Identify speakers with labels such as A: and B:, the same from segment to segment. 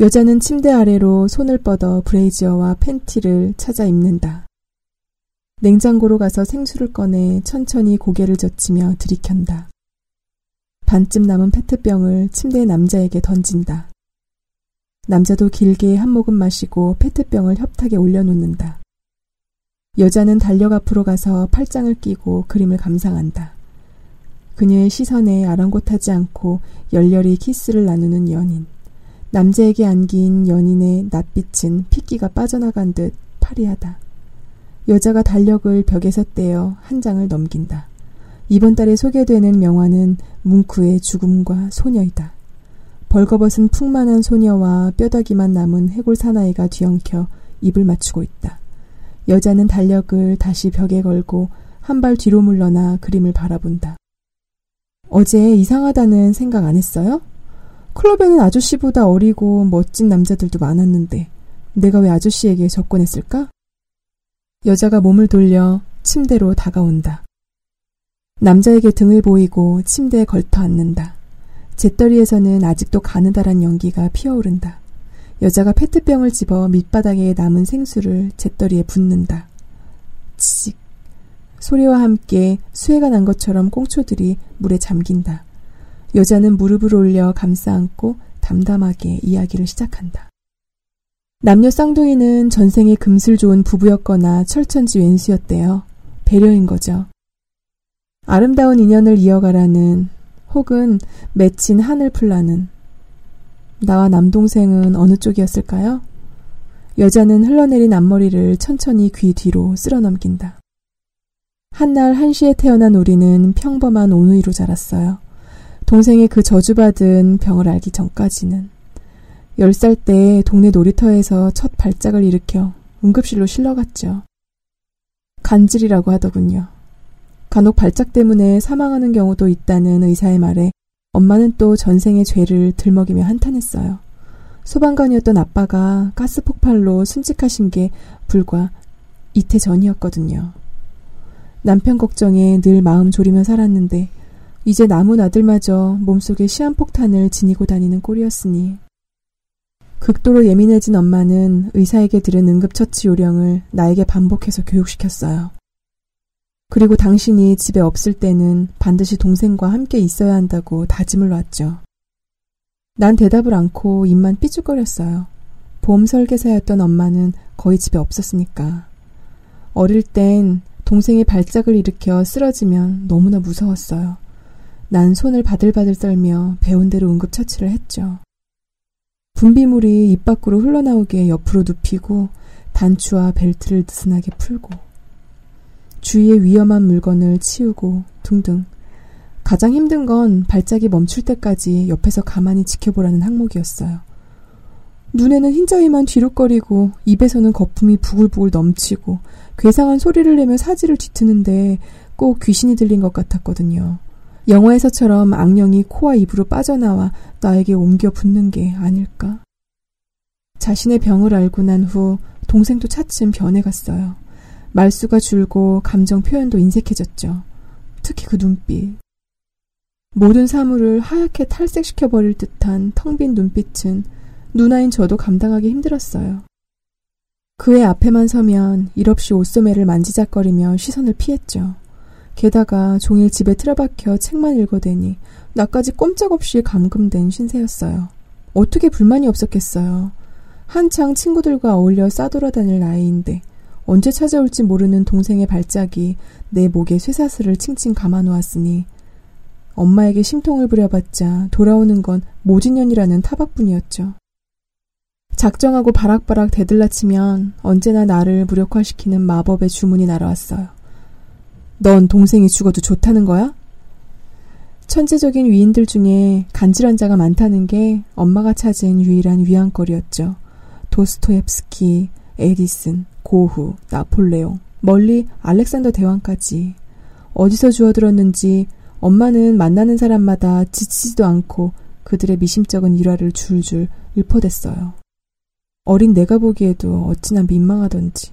A: 여자는 침대 아래로 손을 뻗어 브레이지어와 팬티를 찾아 입는다. 냉장고로 가서 생수를 꺼내 천천히 고개를 젖히며 들이켠다. 반쯤 남은 페트병을 침대 남자에게 던진다. 남자도 길게 한 모금 마시고 페트병을 협탁에 올려놓는다. 여자는 달력 앞으로 가서 팔짱을 끼고 그림을 감상한다. 그녀의 시선에 아랑곳하지 않고 열렬히 키스를 나누는 연인. 남자에게 안긴 연인의 낯빛은 핏기가 빠져나간 듯 파리하다. 여자가 달력을 벽에서 떼어 한 장을 넘긴다. 이번 달에 소개되는 명화는 뭉크의 죽음과 소녀이다. 벌거벗은 풍만한 소녀와 뼈다귀만 남은 해골 사나이가 뒤엉켜 입을 맞추고 있다. 여자는 달력을 다시 벽에 걸고 한 발 뒤로 물러나 그림을 바라본다. 어제 이상하다는 생각 안 했어요? 클럽에는 아저씨보다 어리고 멋진 남자들도 많았는데 내가 왜 아저씨에게 접근했을까? 여자가 몸을 돌려 침대로 다가온다. 남자에게 등을 보이고 침대에 걸터 앉는다. 잿더리에서는 아직도 가느다란 연기가 피어오른다. 여자가 페트병을 집어 밑바닥에 남은 생수를 잿더리에 붓는다. 치직. 소리와 함께 수해가 난 것처럼 꽁초들이 물에 잠긴다. 여자는 무릎을 올려 감싸 안고 담담하게 이야기를 시작한다. 남녀 쌍둥이는 전생에 금슬 좋은 부부였거나 철천지 왼수였대요. 배려인 거죠. 아름다운 인연을 이어가라는 혹은 맺힌 한을 풀라는 나와 남동생은 어느 쪽이었을까요? 여자는 흘러내린 앞머리를 천천히 귀 뒤로 쓸어 넘긴다. 한날 한시에 태어난 우리는 평범한 오누이로 자랐어요. 동생의 그 저주받은 병을 알기 전까지는. 열살때 동네 놀이터에서 첫 발작을 일으켜 응급실로 실려갔죠. 간질이라고 하더군요. 간혹 발작 때문에 사망하는 경우도 있다는 의사의 말에 엄마는 또 전생의 죄를 들먹이며 한탄했어요. 소방관이었던 아빠가 가스 폭발로 순직하신 게 불과 이태 전이었거든요. 남편 걱정에 늘 마음 졸이며 살았는데 이제 남은 아들마저 몸속에 시한폭탄을 지니고 다니는 꼴이었으니 극도로 예민해진 엄마는 의사에게 들은 응급처치 요령을 나에게 반복해서 교육시켰어요. 그리고 당신이 집에 없을 때는 반드시 동생과 함께 있어야 한다고 다짐을 놨죠. 난 대답을 않고 입만 삐죽거렸어요. 보험 설계사였던 엄마는 거의 집에 없었으니까. 어릴 땐 동생이 발작을 일으켜 쓰러지면 너무나 무서웠어요. 난 손을 바들바들 떨며 배운 대로 응급 처치를 했죠. 분비물이 입 밖으로 흘러나오게 옆으로 눕히고 단추와 벨트를 느슨하게 풀고 주위의 위험한 물건을 치우고 등등. 가장 힘든 건 발작이 멈출 때까지 옆에서 가만히 지켜보라는 항목이었어요. 눈에는 흰자위만 뒤룩거리고 입에서는 거품이 부글부글 넘치고 괴상한 소리를 내며 사지를 뒤트는데 꼭 귀신이 들린 것 같았거든요. 영화에서처럼 악령이 코와 입으로 빠져나와 나에게 옮겨 붙는 게 아닐까? 자신의 병을 알고 난 후 동생도 차츰 변해갔어요. 말수가 줄고 감정 표현도 인색해졌죠. 특히 그 눈빛. 모든 사물을 하얗게 탈색시켜버릴 듯한 텅 빈 눈빛은 누나인 저도 감당하기 힘들었어요. 그의 앞에만 서면 일없이 옷소매를 만지작거리며 시선을 피했죠. 게다가 종일 집에 틀어박혀 책만 읽어대니 나까지 꼼짝없이 감금된 신세였어요. 어떻게 불만이 없었겠어요. 한창 친구들과 어울려 싸돌아다닐 나이인데 언제 찾아올지 모르는 동생의 발작이 내 목에 쇠사슬을 칭칭 감아놓았으니 엄마에게 심통을 부려봤자 돌아오는 건 모진년이라는 타박뿐이었죠. 작정하고 바락바락 대들라치면 언제나 나를 무력화시키는 마법의 주문이 날아왔어요. 넌 동생이 죽어도 좋다는 거야? 천재적인 위인들 중에 간질환 자가 많다는 게 엄마가 찾은 유일한 위안거리였죠. 도스토옙스키, 에디슨, 고흐, 나폴레옹, 멀리 알렉산더 대왕까지 어디서 주워들었는지 엄마는 만나는 사람마다 지치지도 않고 그들의 미심쩍은 일화를 줄줄 읊어댔어요. 어린 내가 보기에도 어찌나 민망하던지.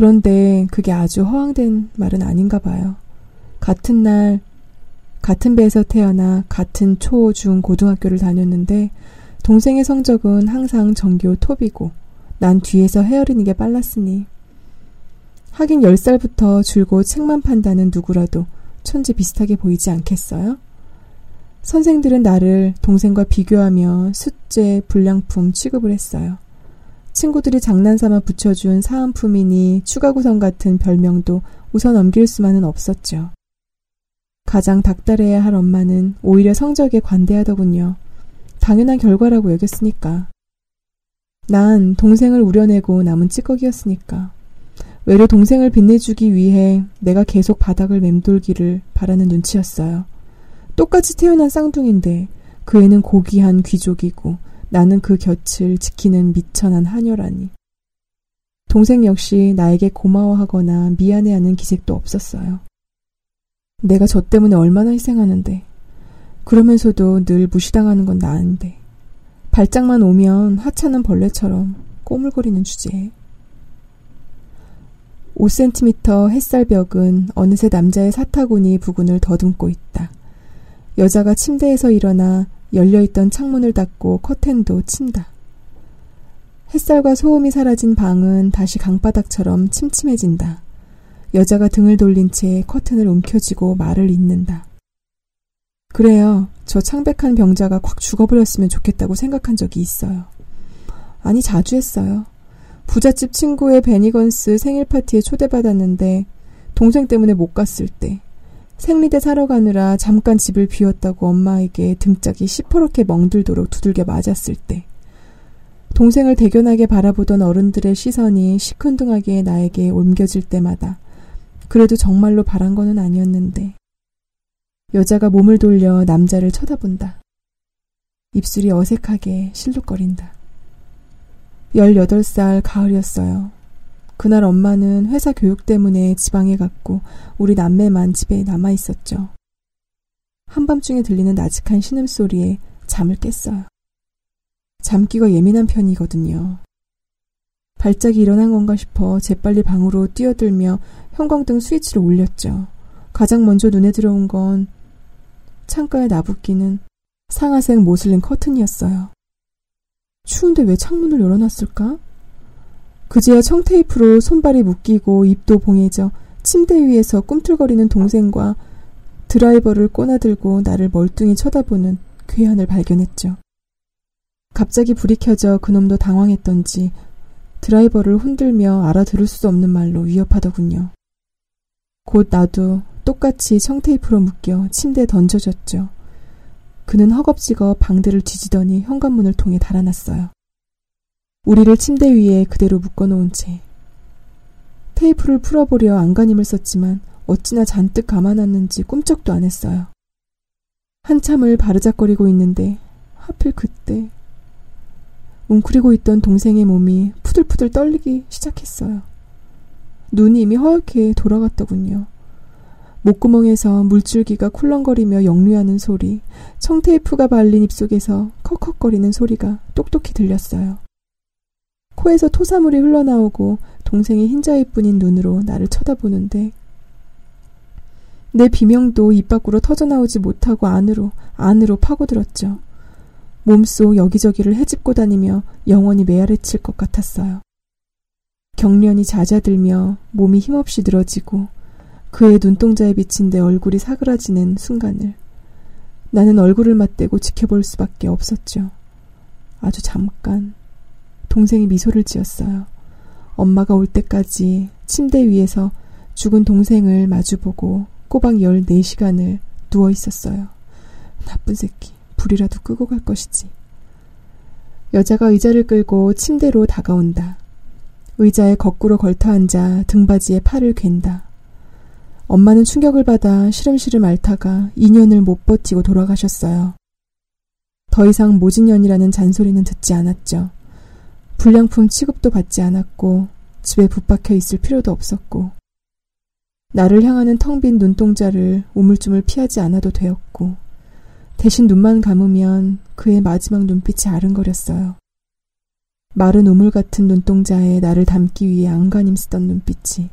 A: 그런데 그게 아주 허황된 말은 아닌가 봐요. 같은 날, 같은 배에서 태어나 같은 초, 중, 고등학교를 다녔는데 동생의 성적은 항상 전교 톱이고 난 뒤에서 헤아리는 게 빨랐으니 하긴 10살부터 줄곧 책만 판다는 누구라도 천지 비슷하게 보이지 않겠어요? 선생들은 나를 동생과 비교하며 숫제, 불량품 취급을 했어요. 친구들이 장난삼아 붙여준 사은품이니 추가 구성 같은 별명도 우선 넘길 수만은 없었죠. 가장 닥달해야 할 엄마는 오히려 성적에 관대하더군요. 당연한 결과라고 여겼으니까. 난 동생을 우려내고 남은 찌꺼기였으니까. 외로 동생을 빛내주기 위해 내가 계속 바닥을 맴돌기를 바라는 눈치였어요. 똑같이 태어난 쌍둥이인데 그 애는 고귀한 귀족이고 나는 그 곁을 지키는 미천한 하녀라니. 동생 역시 나에게 고마워하거나 미안해하는 기색도 없었어요. 내가 저 때문에 얼마나 희생하는데. 그러면서도 늘 무시당하는 건 나은데. 발작만 오면 하찮은 벌레처럼 꼬물거리는 주제에. 5cm 햇살벽은 어느새 남자의 사타구니 부근을 더듬고 있다. 여자가 침대에서 일어나 열려있던 창문을 닫고 커튼도 친다. 햇살과 소음이 사라진 방은 다시 강바닥처럼 침침해진다. 여자가 등을 돌린 채 커튼을 움켜쥐고 말을 잇는다. 그래요. 저 창백한 병자가 콱 죽어버렸으면 좋겠다고 생각한 적이 있어요. 아니, 자주 했어요. 부잣집 친구의 베니건스 생일 파티에 초대받았는데 동생 때문에 못 갔을 때 생리대 사러 가느라 잠깐 집을 비웠다고 엄마에게 등짝이 시퍼렇게 멍들도록 두들겨 맞았을 때 동생을 대견하게 바라보던 어른들의 시선이 시큰둥하게 나에게 옮겨질 때마다 그래도 정말로 바란 거는 아니었는데 여자가 몸을 돌려 남자를 쳐다본다. 입술이 어색하게 실룩거린다. 18살 가을이었어요. 그날 엄마는 회사 교육 때문에 지방에 갔고 우리 남매만 집에 남아 있었죠. 한밤중에 들리는 나직한 신음소리에 잠을 깼어요. 잠기가 예민한 편이거든요. 발작이 일어난 건가 싶어 재빨리 방으로 뛰어들며 형광등 스위치를 올렸죠. 가장 먼저 눈에 들어온 건 창가에 나붓기는 상아색 모슬린 커튼이었어요. 추운데 왜 창문을 열어놨을까? 그제야 청테이프로 손발이 묶이고 입도 봉해져 침대 위에서 꿈틀거리는 동생과 드라이버를 꼬나들고 나를 멀뚱히 쳐다보는 괴한을 발견했죠. 갑자기 불이 켜져 그놈도 당황했던지 드라이버를 흔들며 알아들을 수 없는 말로 위협하더군요. 곧 나도 똑같이 청테이프로 묶여 침대에 던져졌죠. 그는 허겁지겁 방들을 뒤지더니 현관문을 통해 달아났어요. 우리를 침대 위에 그대로 묶어놓은 채 테이프를 풀어보려 안간힘을 썼지만 어찌나 잔뜩 감아놨는지 꿈쩍도 안 했어요. 한참을 바르작거리고 있는데 하필 그때 웅크리고 있던 동생의 몸이 푸들푸들 떨리기 시작했어요. 눈이 이미 허옇게 돌아갔더군요. 목구멍에서 물줄기가 쿨렁거리며 역류하는 소리, 청테이프가 발린 입속에서 컥컥거리는 소리가 똑똑히 들렸어요. 코에서 토사물이 흘러나오고 동생이 흰자위뿐인 눈으로 나를 쳐다보는데 내 비명도 입 밖으로 터져나오지 못하고 안으로 안으로 파고들었죠. 몸속 여기저기를 헤집고 다니며 영원히 메아리칠 것 같았어요. 경련이 잦아들며 몸이 힘없이 늘어지고 그의 눈동자에 비친 내 얼굴이 사그라지는 순간을 나는 얼굴을 맞대고 지켜볼 수밖에 없었죠. 아주 잠깐 동생이 미소를 지었어요. 엄마가 올 때까지 침대 위에서 죽은 동생을 마주보고 꼬박 14시간을 누워 있었어요. 나쁜 새끼, 불이라도 끄고 갈 것이지. 여자가 의자를 끌고 침대로 다가온다. 의자에 거꾸로 걸터 앉아 등받이에 팔을 괸다. 엄마는 충격을 받아 시름시름 앓다가 2년을 못 버티고 돌아가셨어요. 더 이상 모진년이라는 잔소리는 듣지 않았죠. 불량품 취급도 받지 않았고 집에 붙박혀 있을 필요도 없었고 나를 향하는 텅 빈 눈동자를 우물쭈물 피하지 않아도 되었고 대신 눈만 감으면 그의 마지막 눈빛이 아른거렸어요. 마른 우물 같은 눈동자에 나를 담기 위해 안간힘 쓰던 눈빛이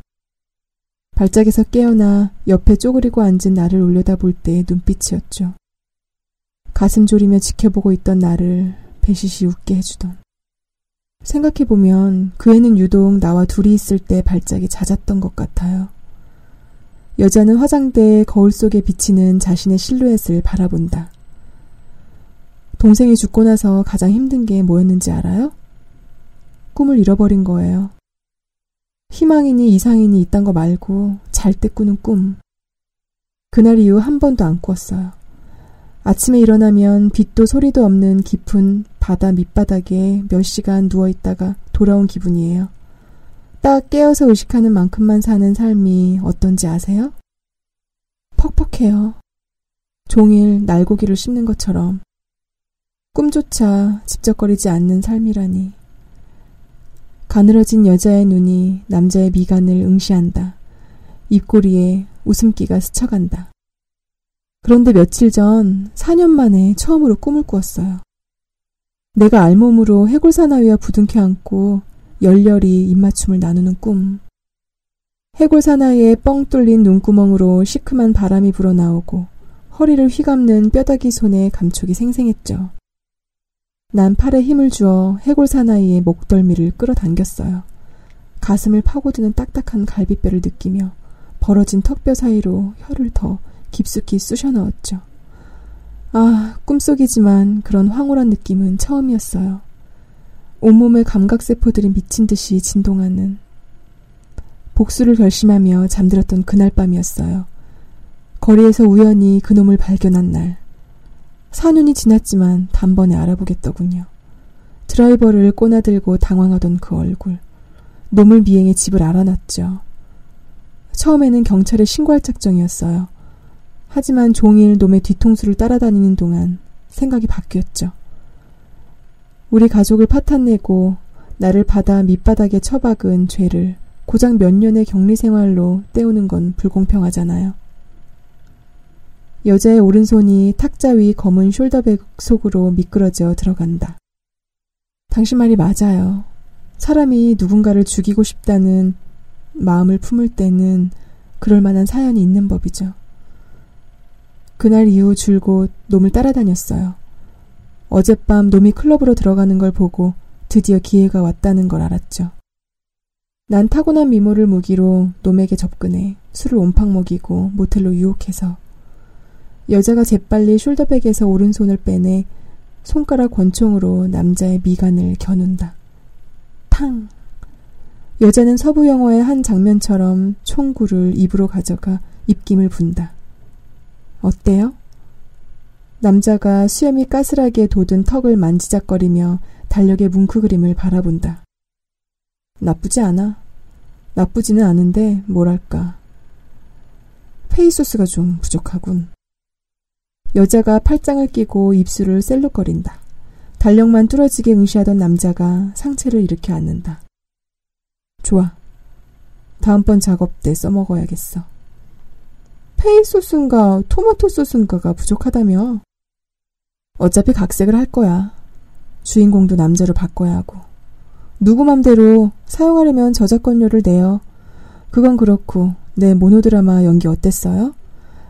A: 발작에서 깨어나 옆에 쪼그리고 앉은 나를 올려다볼 때의 눈빛이었죠. 가슴 졸이며 지켜보고 있던 나를 배시시 웃게 해주던. 생각해보면 그 애는 유독 나와 둘이 있을 때 발작이 잦았던 것 같아요. 여자는 화장대에 거울 속에 비치는 자신의 실루엣을 바라본다. 동생이 죽고 나서 가장 힘든 게 뭐였는지 알아요? 꿈을 잃어버린 거예요. 희망이니 이상이니 있단 거 말고 잘 때 꾸는 꿈. 그날 이후 한 번도 안 꾸었어요. 아침에 일어나면 빛도 소리도 없는 깊은 바다 밑바닥에 몇 시간 누워 있다가 돌아온 기분이에요. 딱 깨어서 의식하는 만큼만 사는 삶이 어떤지 아세요? 퍽퍽해요. 종일 날고기를 씹는 것처럼 꿈조차 집적거리지 않는 삶이라니. 가늘어진 여자의 눈이 남자의 미간을 응시한다. 입꼬리에 웃음기가 스쳐간다. 그런데 며칠 전 4년 만에 처음으로 꿈을 꾸었어요. 내가 알몸으로 해골 사나위와 부둥켜 안고 열렬히 입맞춤을 나누는 꿈. 해골 사나이의 뻥 뚫린 눈구멍으로 시큼한 바람이 불어나오고 허리를 휘감는 뼈다귀 손에 감촉이 생생했죠. 난 팔에 힘을 주어 해골 사나이의 목덜미를 끌어당겼어요. 가슴을 파고드는 딱딱한 갈비뼈를 느끼며 벌어진 턱뼈 사이로 혀를 더 깊숙이 쑤셔 넣었죠. 아, 꿈속이지만 그런 황홀한 느낌은 처음이었어요. 온몸의 감각세포들이 미친 듯이 진동하는 복수를 결심하며 잠들었던 그날 밤이었어요. 거리에서 우연히 그놈을 발견한 날. 4년이 지났지만 단번에 알아보겠더군요. 드라이버를 꼬나들고 당황하던 그 얼굴. 놈을 미행해 집을 알아놨죠. 처음에는 경찰에 신고할 작정이었어요. 하지만 종일 놈의 뒤통수를 따라다니는 동안 생각이 바뀌었죠. 우리 가족을 파탄내고 나를 바다 밑바닥에 처박은 죄를 고작 몇 년의 격리 생활로 때우는 건 불공평하잖아요. 여자의 오른손이 탁자 위 검은 숄더백 속으로 미끄러져 들어간다. 당신 말이 맞아요. 사람이 누군가를 죽이고 싶다는 마음을 품을 때는 그럴 만한 사연이 있는 법이죠. 그날 이후 줄곧 놈을 따라다녔어요. 어젯밤 놈이 클럽으로 들어가는 걸 보고 드디어 기회가 왔다는 걸 알았죠. 난 타고난 미모를 무기로 놈에게 접근해 술을 온팡 먹이고 모텔로 유혹해서 여자가 재빨리 숄더백에서 오른손을 빼내 손가락 권총으로 남자의 미간을 겨눈다. 탕! 여자는 서부 영화의 한 장면처럼 총구를 입으로 가져가 입김을 분다. 어때요? 남자가 수염이 까슬하게 돋은 턱을 만지작거리며 달력의 뭉크 그림을 바라본다. 나쁘지 않아. 나쁘지는 않은데 뭐랄까. 페이소스가 좀 부족하군. 여자가 팔짱을 끼고 입술을 셀룩거린다. 달력만 뚫어지게 응시하던 남자가 상체를 일으켜 앉는다. 좋아. 다음번 작업 때 써먹어야겠어. 페이 소스인가 토마토 소스인가가 부족하다며. 어차피 각색을 할 거야. 주인공도 남자로 바꿔야 하고. 누구 맘대로 사용하려면 저작권료를 내요. 그건 그렇고 내 모노드라마 연기 어땠어요?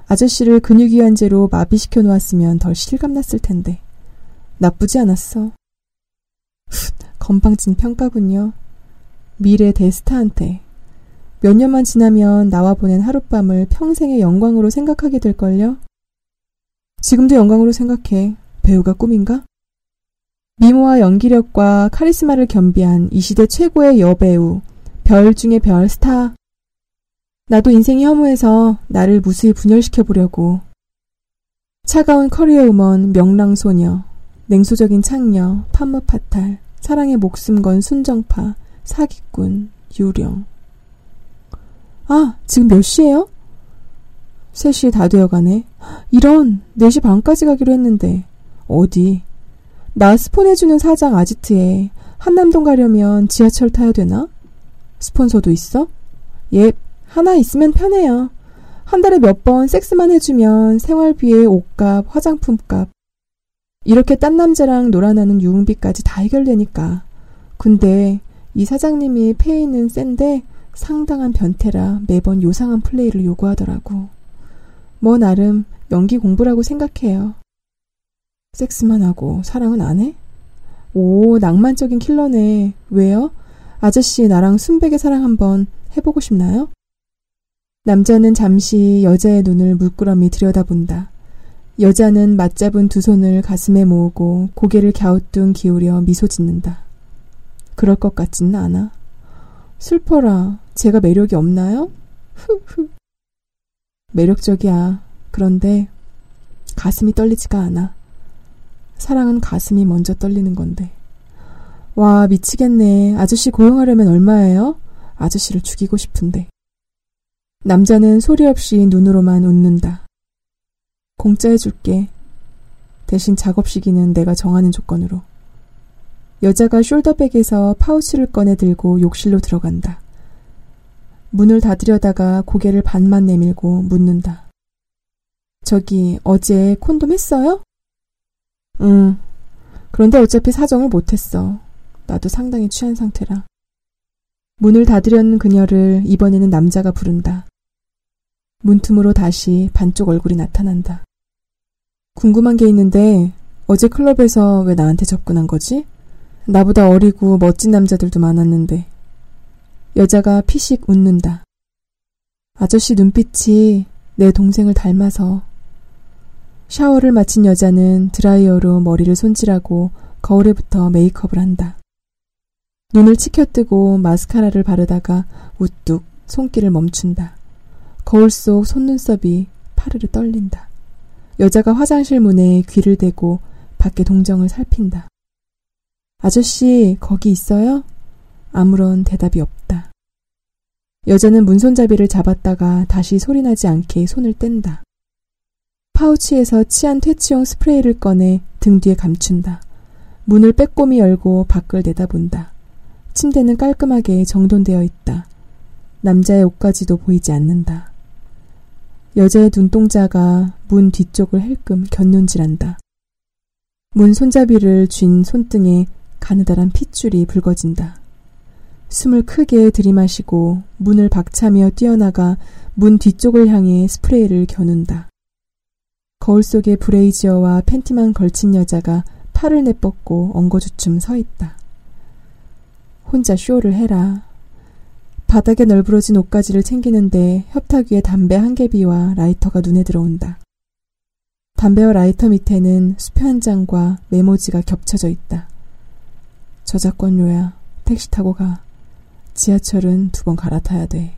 A: 아저씨를 근육이완제로 마비시켜 놓았으면 덜 실감났을 텐데. 나쁘지 않았어. 훗, 건방진 평가군요. 미래 대스타한테. 몇 년만 지나면 나와 보낸 하룻밤을 평생의 영광으로 생각하게 될걸요? 지금도 영광으로 생각해. 배우가 꿈인가? 미모와 연기력과 카리스마를 겸비한 이 시대 최고의 여배우, 별 중의 별 스타. 나도 인생이 허무해서 나를 무수히 분열시켜 보려고. 차가운 커리어 우먼, 명랑 소녀, 냉소적인 창녀, 판무파탈, 사랑에 목숨 건 순정파, 사기꾼, 유령. 아, 지금 몇 시예요? 3시 다 되어가네. 이런, 4시 반까지 가기로 했는데. 어디? 나 스폰해주는 사장 아지트에 한남동 가려면 지하철 타야 되나? 스폰서도 있어? 예, 하나 있으면 편해요. 한 달에 몇 번 섹스만 해주면 생활비에 옷값, 화장품값. 이렇게 딴 남자랑 놀아나는 유흥비까지 다 해결되니까. 근데 이 사장님이 페이는 센데 상당한 변태라 매번 요상한 플레이를 요구하더라고. 뭐 나름 연기 공부라고 생각해요. 섹스만 하고 사랑은 안 해? 오, 낭만적인 킬러네. 왜요? 아저씨, 나랑 순백의 사랑 한번 해보고 싶나요? 남자는 잠시 여자의 눈을 물끄러미 들여다본다. 여자는 맞잡은 두 손을 가슴에 모으고 고개를 갸우뚱 기울여 미소 짓는다. 그럴 것 같지는 않아. 슬퍼라. 제가 매력이 없나요? 흐흐. 매력적이야. 그런데 가슴이 떨리지가 않아. 사랑은 가슴이 먼저 떨리는 건데. 와, 미치겠네. 아저씨 고용하려면 얼마예요? 아저씨를 죽이고 싶은데. 남자는 소리 없이 눈으로만 웃는다. 공짜 해줄게. 대신 작업 시기는 내가 정하는 조건으로. 여자가 숄더백에서 파우치를 꺼내 들고 욕실로 들어간다. 문을 닫으려다가 고개를 반만 내밀고 묻는다. 저기, 어제 콘돔 했어요? 응. 그런데 어차피 사정을 못했어. 나도 상당히 취한 상태라. 문을 닫으려는 그녀를 이번에는 남자가 부른다. 문틈으로 다시 반쪽 얼굴이 나타난다. 궁금한 게 있는데 어제 클럽에서 왜 나한테 접근한 거지? 나보다 어리고 멋진 남자들도 많았는데. 여자가 피식 웃는다. 아저씨 눈빛이 내 동생을 닮아서. 샤워를 마친 여자는 드라이어로 머리를 손질하고 거울에 부터 메이크업을 한다. 눈을 치켜뜨고 마스카라를 바르다가 우뚝 손길을 멈춘다. 거울 속 속눈썹이 파르르 떨린다. 여자가 화장실 문에 귀를 대고 밖에 동정을 살핀다. 아저씨, 거기 있어요? 아무런 대답이 없다. 여자는 문손잡이를 잡았다가 다시 소리나지 않게 손을 뗀다. 파우치에서 치안 퇴치용 스프레이를 꺼내 등 뒤에 감춘다. 문을 빼꼼히 열고 밖을 내다본다. 침대는 깔끔하게 정돈되어 있다. 남자의 옷까지도 보이지 않는다. 여자의 눈동자가 문 뒤쪽을 헬끔 곁눈질한다. 문 손잡이를 쥔 손등에 가느다란 핏줄이 붉어진다. 숨을 크게 들이마시고 문을 박차며 뛰어나가 문 뒤쪽을 향해 스프레이를 겨눈다. 거울 속에 브레이지어와 팬티만 걸친 여자가 팔을 내뻗고 엉거주춤 서 있다. 혼자 쇼를 해라. 바닥에 널브러진 옷가지를 챙기는데 협탁 위에 담배 한 개비와 라이터가 눈에 들어온다. 담배와 라이터 밑에는 수표 한 장과 메모지가 겹쳐져 있다. 저작권료야. 택시 타고 가. 지하철은 두 번 갈아타야 돼.